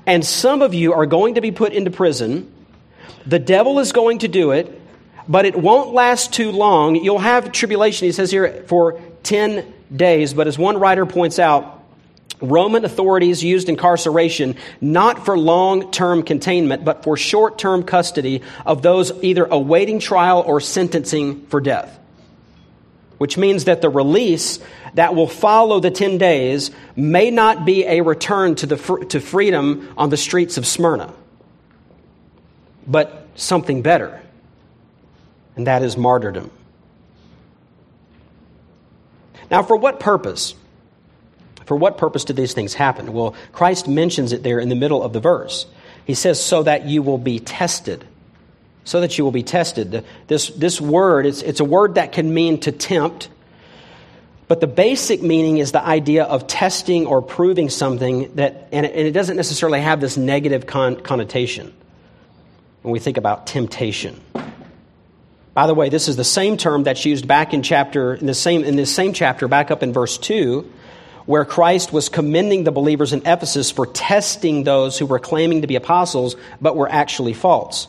And some of you are going to be put into prison. The devil is going to do it, but it won't last too long. You'll have tribulation, he says here, for 10 days. But as one writer points out, Roman authorities used incarceration not for long term containment, but for short term custody of those either awaiting trial or sentencing for death. Which means that the release that will follow the 10 days may not be a return to, the, to freedom on the streets of Smyrna, but something better, and that is martyrdom. Now, for what purpose? For what purpose did these things happen? Well, Christ mentions it there in the middle of the verse. He says, so that you will be tested. So that you will be tested. This, this word, it's, it's a word that can mean to tempt, but the basic meaning is the idea of testing or proving something that, and it, and it doesn't necessarily have this negative con- connotation when we think about temptation. By the way, this is the same term that's used back in chapter in the same in this same chapter, back up in verse two, where Christ was commending the believers in Ephesus for testing those who were claiming to be apostles but were actually false.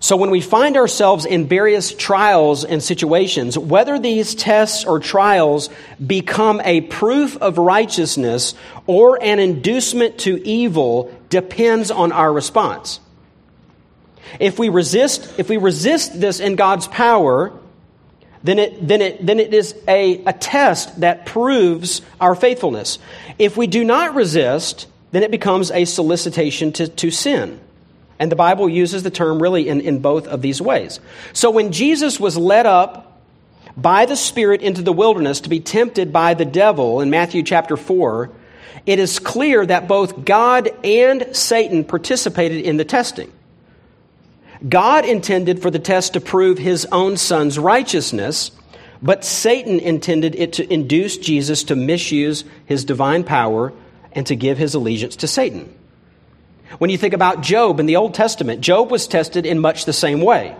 So when we find ourselves in various trials and situations, whether these tests or trials become a proof of righteousness or an inducement to evil depends on our response. If we resist, if we resist this in God's power, then it, then it, then it is a, a test that proves our faithfulness. If we do not resist, then it becomes a solicitation to, to sin. And the Bible uses the term really in, in both of these ways. So when Jesus was led up by the Spirit into the wilderness to be tempted by the devil in Matthew chapter 4, it is clear that both God and Satan participated in the testing. God intended for the test to prove his own son's righteousness, but Satan intended it to induce Jesus to misuse his divine power and to give his allegiance to Satan. When you think about Job in the Old Testament, Job was tested in much the same way.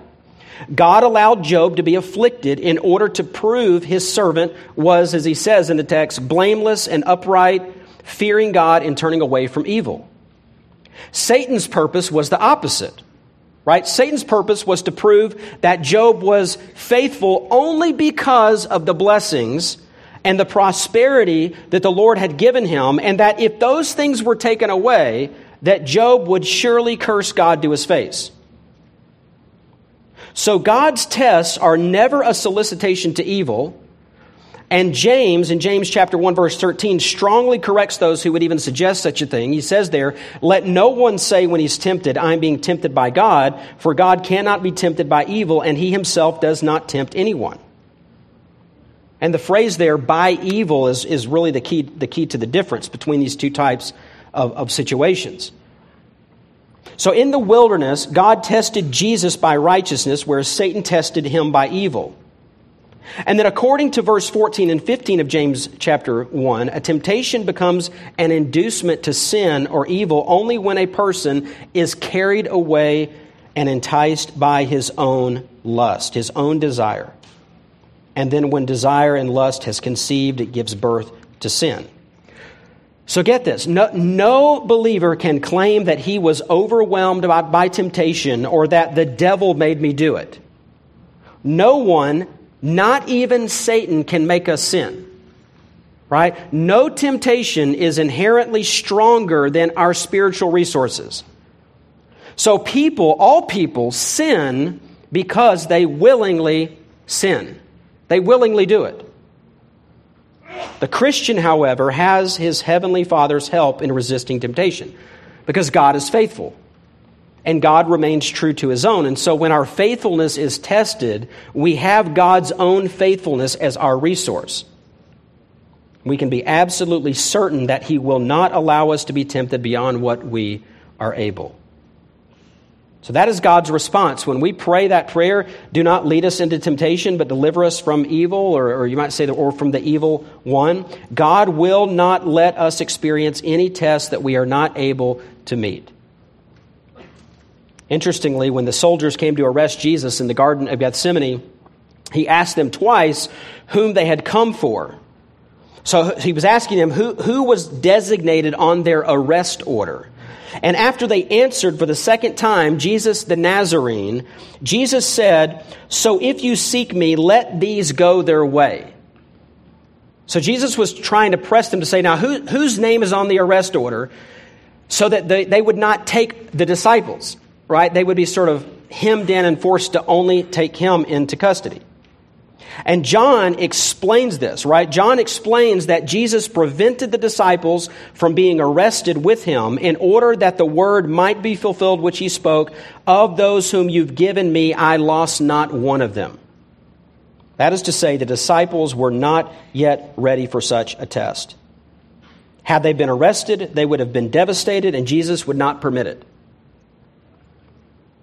God allowed Job to be afflicted in order to prove his servant was, as he says in the text, blameless and upright, fearing God and turning away from evil. Satan's purpose was the opposite, right? Satan's purpose was to prove that Job was faithful only because of the blessings and the prosperity that the Lord had given him, and that if those things were taken away, that Job would surely curse God to his face. So God's tests are never a solicitation to evil. And James, in James chapter 1 verse 13, strongly corrects those who would even suggest such a thing. He says there, let no one say when he's tempted, I'm being tempted by God, for God cannot be tempted by evil, and he himself does not tempt anyone. And the phrase there, by evil, is, is really the key, the key to the difference between these two types of, of situations. So in the wilderness, God tested Jesus by righteousness, whereas Satan tested him by evil. And then, according to verse 14 and 15 of James chapter 1, a temptation becomes an inducement to sin or evil only when a person is carried away and enticed by his own lust, his own desire. And then, when desire and lust has conceived, it gives birth to sin. So get this no, no, believer can claim that he was overwhelmed by, by temptation or that the devil made me do it. No one, not even Satan, can make us sin. Right? No temptation is inherently stronger than our spiritual resources. So people, all people, sin because they willingly sin. They willingly do it. The Christian, however, has his heavenly Father's help in resisting temptation because God is faithful and God remains true to his own. And so when our faithfulness is tested, we have God's own faithfulness as our resource. We can be absolutely certain that he will not allow us to be tempted beyond what we are able. So that is God's response. When we pray that prayer, do not lead us into temptation, but deliver us from evil, or, or, you might say, or from the evil one. God will not let us experience any test that we are not able to meet. Interestingly, when the soldiers came to arrest Jesus in the Garden of Gethsemane, he asked them twice whom they had come for. So he was asking them who, who was designated on their arrest order. And after they answered for the second time, Jesus the Nazarene, Jesus said, So if you seek me, let these go their way. So Jesus was trying to press them to say, Now, who, whose name is on the arrest order? So that they, they would not take the disciples, right? They would be sort of hemmed in and forced to only take him into custody. And John explains this, right? John explains that Jesus prevented the disciples from being arrested with him in order that the word might be fulfilled which he spoke Of those whom you've given me, I lost not one of them. That is to say, the disciples were not yet ready for such a test. Had they been arrested, they would have been devastated, and Jesus would not permit it.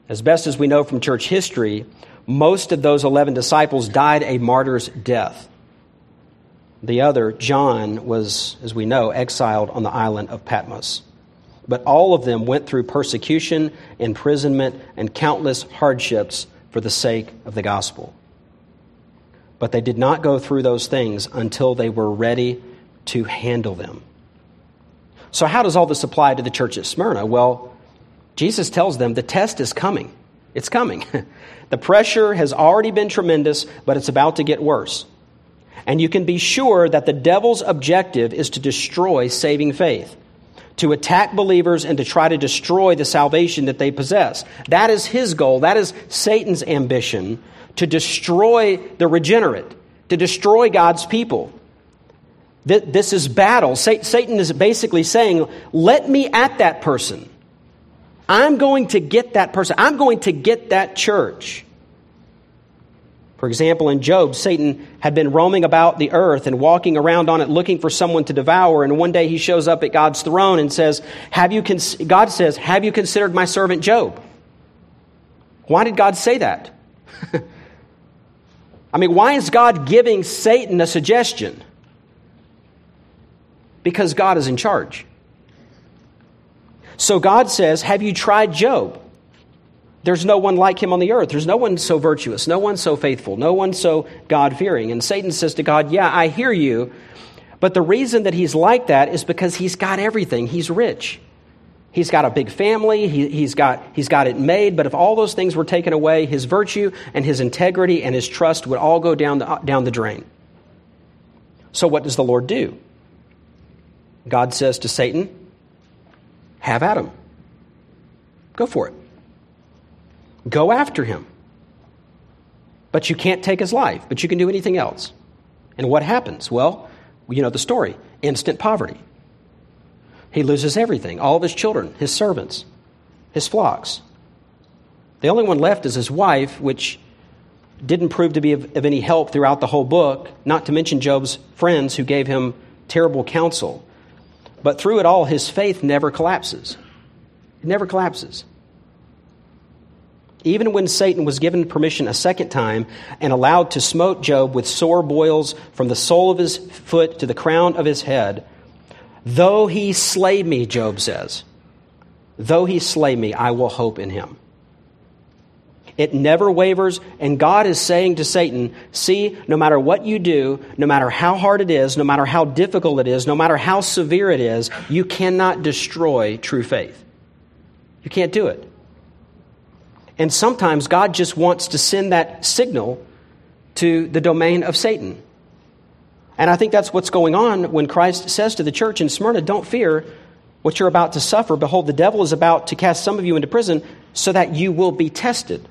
As best as we know from church history, most of those 11 disciples died a martyr's death. The other, John, was, as we know, exiled on the island of Patmos. But all of them went through persecution, imprisonment, and countless hardships for the sake of the gospel. But they did not go through those things until they were ready to handle them. So, how does all this apply to the church at Smyrna? Well, Jesus tells them the test is coming. It's coming. The pressure has already been tremendous, but it's about to get worse. And you can be sure that the devil's objective is to destroy saving faith, to attack believers and to try to destroy the salvation that they possess. That is his goal. That is Satan's ambition to destroy the regenerate, to destroy God's people. This is battle. Satan is basically saying, Let me at that person. I'm going to get that person. I'm going to get that church. For example, in Job, Satan had been roaming about the earth and walking around on it looking for someone to devour. And one day he shows up at God's throne and says, Have you? God says, Have you considered my servant Job? Why did God say that? I mean, why is God giving Satan a suggestion? Because God is in charge. So God says, Have you tried Job? There's no one like him on the earth. There's no one so virtuous, no one so faithful, no one so God fearing. And Satan says to God, Yeah, I hear you. But the reason that he's like that is because he's got everything. He's rich. He's got a big family. He, has got, he's got it made. But if all those things were taken away, his virtue and his integrity and his trust would all go down the, down the drain. So, what does the Lord do? God says to Satan, Have at him. Go for it. Go after him. But you can't take his life, but you can do anything else. And what happens? Well, you know the story instant poverty. He loses everything all of his children, his servants, his flocks. The only one left is his wife, which didn't prove to be of, of, any help throughout the whole book, not to mention Job's friends who gave him terrible counsel. But through it all, his faith never collapses. It never collapses. Even when Satan was given permission a second time and allowed to smote Job with sore boils from the sole of his foot to the crown of his head, Though he slay me, Job says, though he slay me, I will hope in him. It never wavers, and God is saying to Satan, See, no matter what you do, no matter how hard it is, no matter how difficult it is, no matter how severe it is, you cannot destroy true faith. You can't do it. And sometimes God just wants to send that signal to the domain of Satan. And I think that's what's going on when Christ says to the church in Smyrna, Don't fear what you're about to suffer. Behold, the devil is about to cast some of you into prison so that you will be tested.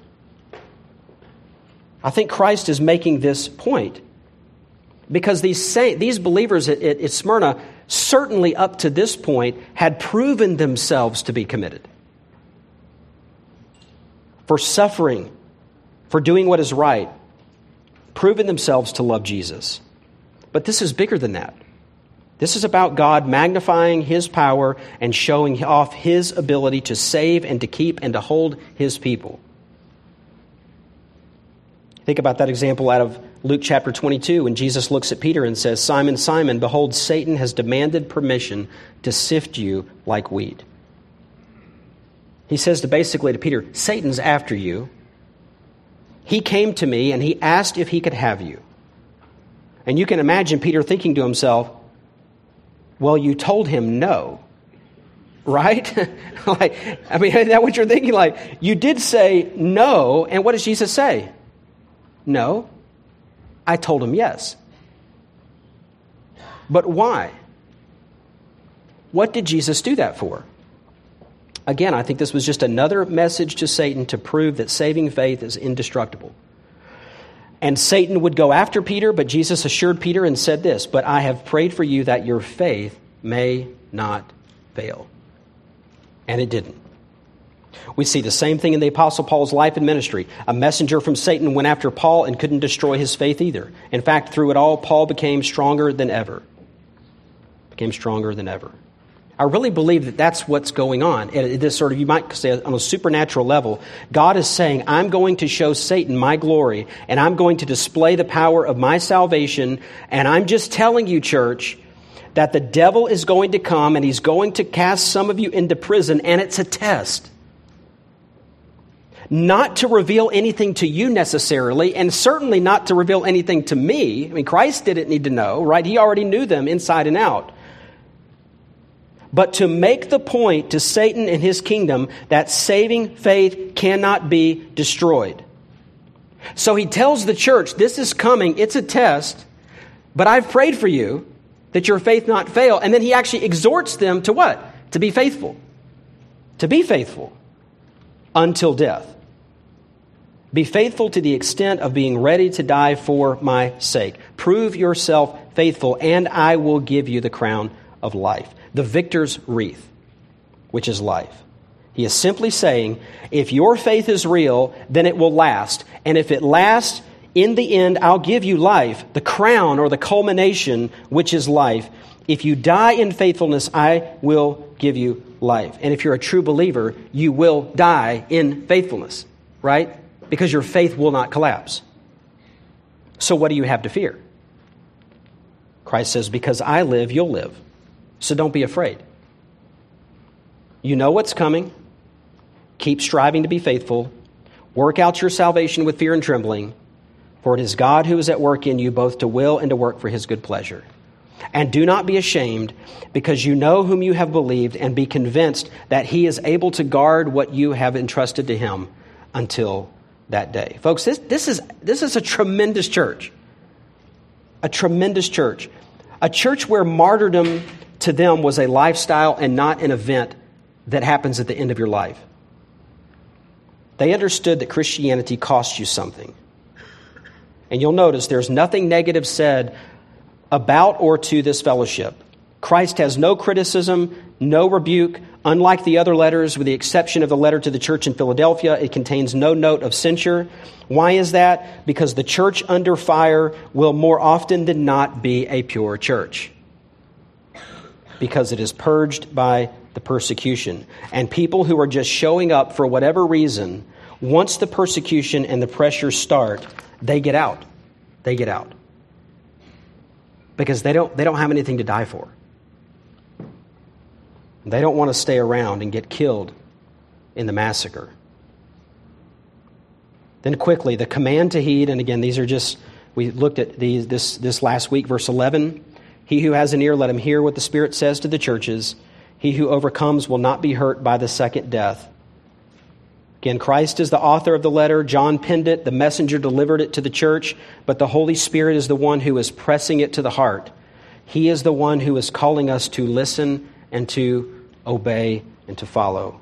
I think Christ is making this point because these, these believers at, at, at Smyrna, certainly up to this point, had proven themselves to be committed for suffering, for doing what is right, proven themselves to love Jesus. But this is bigger than that. This is about God magnifying His power and showing off His ability to save and to keep and to hold His people. Think about that example out of Luke chapter 22 when Jesus looks at Peter and says, Simon, Simon, behold, Satan has demanded permission to sift you like wheat. He says to basically to Peter, Satan's after you. He came to me and he asked if he could have you. And you can imagine Peter thinking to himself, well, you told him no, right? like, I mean, is that what you're thinking? Like, you did say no, and what does Jesus say? No. I told him yes. But why? What did Jesus do that for? Again, I think this was just another message to Satan to prove that saving faith is indestructible. And Satan would go after Peter, but Jesus assured Peter and said this But I have prayed for you that your faith may not fail. And it didn't. We see the same thing in the Apostle Paul's life and ministry. A messenger from Satan went after Paul and couldn't destroy his faith either. In fact, through it all, Paul became stronger than ever. Became stronger than ever. I really believe that that's what's going on. this sort of, you might say, on a supernatural level, God is saying, I'm going to show Satan my glory, and I'm going to display the power of my salvation, and I'm just telling you, church, that the devil is going to come and he's going to cast some of you into prison, and it's a test. Not to reveal anything to you necessarily, and certainly not to reveal anything to me. I mean, Christ didn't need to know, right? He already knew them inside and out but to make the point to Satan and his kingdom that saving faith cannot be destroyed. So he tells the church, This is coming, it's a test, but I've prayed for you that your faith not fail. And then he actually exhorts them to what? to be faithful. To be faithful until death. Be faithful to the extent of being ready to die for my sake. Prove yourself faithful, and I will give you the crown of life, the victor's wreath, which is life. He is simply saying, if your faith is real, then it will last. And if it lasts, in the end, I'll give you life, the crown or the culmination, which is life. If you die in faithfulness, I will give you life. And if you're a true believer, you will die in faithfulness, right? Because your faith will not collapse. So, what do you have to fear? Christ says, Because I live, you'll live. So don't be afraid. You know what's coming. Keep striving to be faithful. Work out your salvation with fear and trembling, for it is God who is at work in you both to will and to work for his good pleasure. And do not be ashamed, because you know whom you have believed, and be convinced that he is able to guard what you have entrusted to him until that day. Folks, this, this, is, this is a tremendous church. A tremendous church. A church where martyrdom to them was a lifestyle and not an event that happens at the end of your life. They understood that Christianity costs you something. And you'll notice there's nothing negative said about or to this fellowship. Christ has no criticism, no rebuke. Unlike the other letters, with the exception of the letter to the church in Philadelphia, it contains no note of censure. Why is that? Because the church under fire will more often than not be a pure church. Because it is purged by the persecution. And people who are just showing up for whatever reason, once the persecution and the pressure start, they get out. They get out because they don't, they don't have anything to die for. They don't want to stay around and get killed in the massacre. Then, quickly, the command to heed, and again, these are just, we looked at these, this, this last week, verse 11. He who has an ear, let him hear what the Spirit says to the churches. He who overcomes will not be hurt by the second death. Again, Christ is the author of the letter. John penned it. The messenger delivered it to the church. But the Holy Spirit is the one who is pressing it to the heart. He is the one who is calling us to listen and to obey and to follow.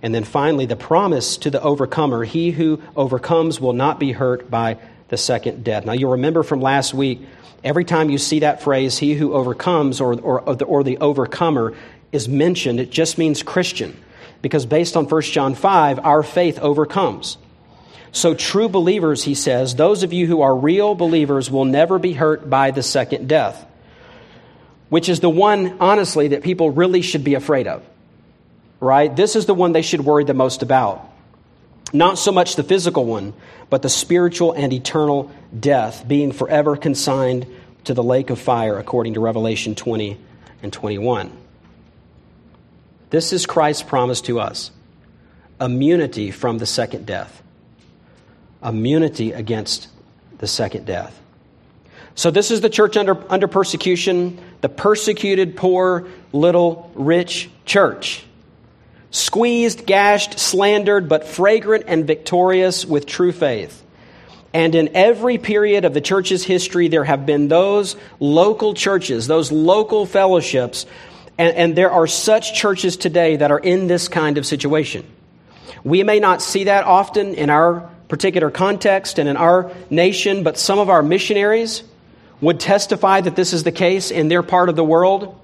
And then finally, the promise to the overcomer he who overcomes will not be hurt by the second death. Now, you'll remember from last week, every time you see that phrase, he who overcomes or, or, or, the, or the overcomer is mentioned, it just means Christian because based on 1 John 5, our faith overcomes. So, true believers, he says, those of you who are real believers will never be hurt by the second death, which is the one, honestly, that people really should be afraid of, right? This is the one they should worry the most about. Not so much the physical one, but the spiritual and eternal death, being forever consigned to the lake of fire, according to Revelation 20 and 21. This is Christ's promise to us immunity from the second death, immunity against the second death. So, this is the church under, under persecution, the persecuted, poor, little, rich church. Squeezed, gashed, slandered, but fragrant and victorious with true faith. And in every period of the church's history, there have been those local churches, those local fellowships and, and there are such churches today that are in this kind of situation. We may not see that often in our particular context and in our nation, but some of our missionaries would testify that this is the case in their part of the world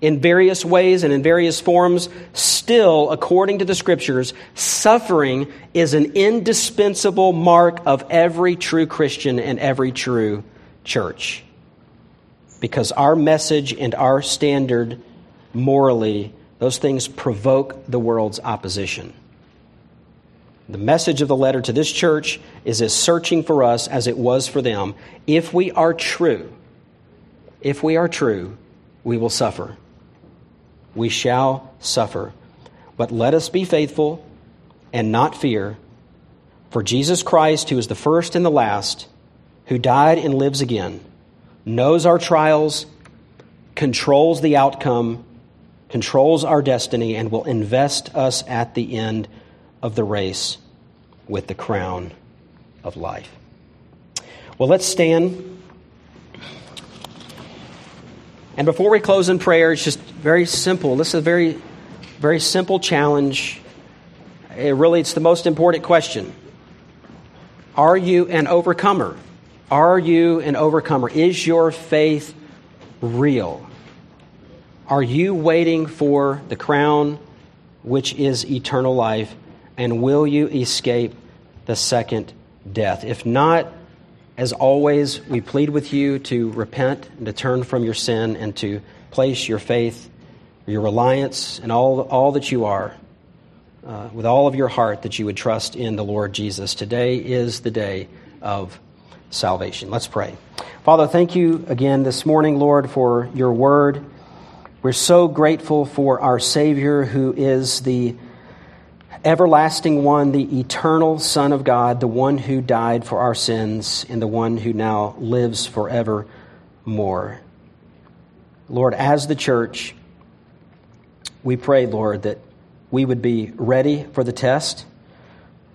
in various ways and in various forms. Still, according to the scriptures, suffering is an indispensable mark of every true Christian and every true church because our message and our standard morally, those things provoke the world's opposition. The message of the letter to this church is as searching for us as it was for them. If we are true, if we are true, we will suffer. We shall suffer. But let us be faithful and not fear. For Jesus Christ, who is the first and the last, who died and lives again, knows our trials, controls the outcome, controls our destiny, and will invest us at the end of the race with the crown of life. Well, let's stand. And before we close in prayer, it's just very simple. This is a very, very simple challenge. It really, it's the most important question. Are you an overcomer? Are you an overcomer? Is your faith real? Are you waiting for the crown, which is eternal life, and will you escape the second death? If not, as always, we plead with you to repent and to turn from your sin and to place your faith, your reliance, and all, all that you are, uh, with all of your heart, that you would trust in the Lord Jesus. Today is the day of salvation. Let's pray. Father, thank you again this morning, Lord, for your word. We're so grateful for our Savior who is the everlasting one, the eternal Son of God, the one who died for our sins, and the one who now lives forevermore. Lord, as the church, we pray, Lord, that we would be ready for the test.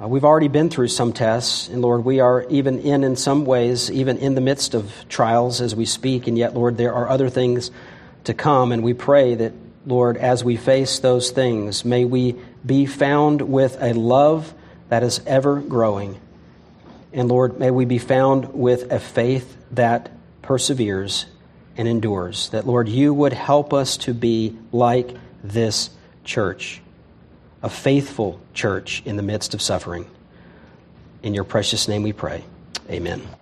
Uh, we've already been through some tests, and Lord, we are even in, in some ways, even in the midst of trials as we speak, and yet, Lord, there are other things to come, and we pray that, Lord, as we face those things, may we be found with a love that is ever growing. And Lord, may we be found with a faith that perseveres and endures. That, Lord, you would help us to be like this church, a faithful church in the midst of suffering. In your precious name we pray. Amen.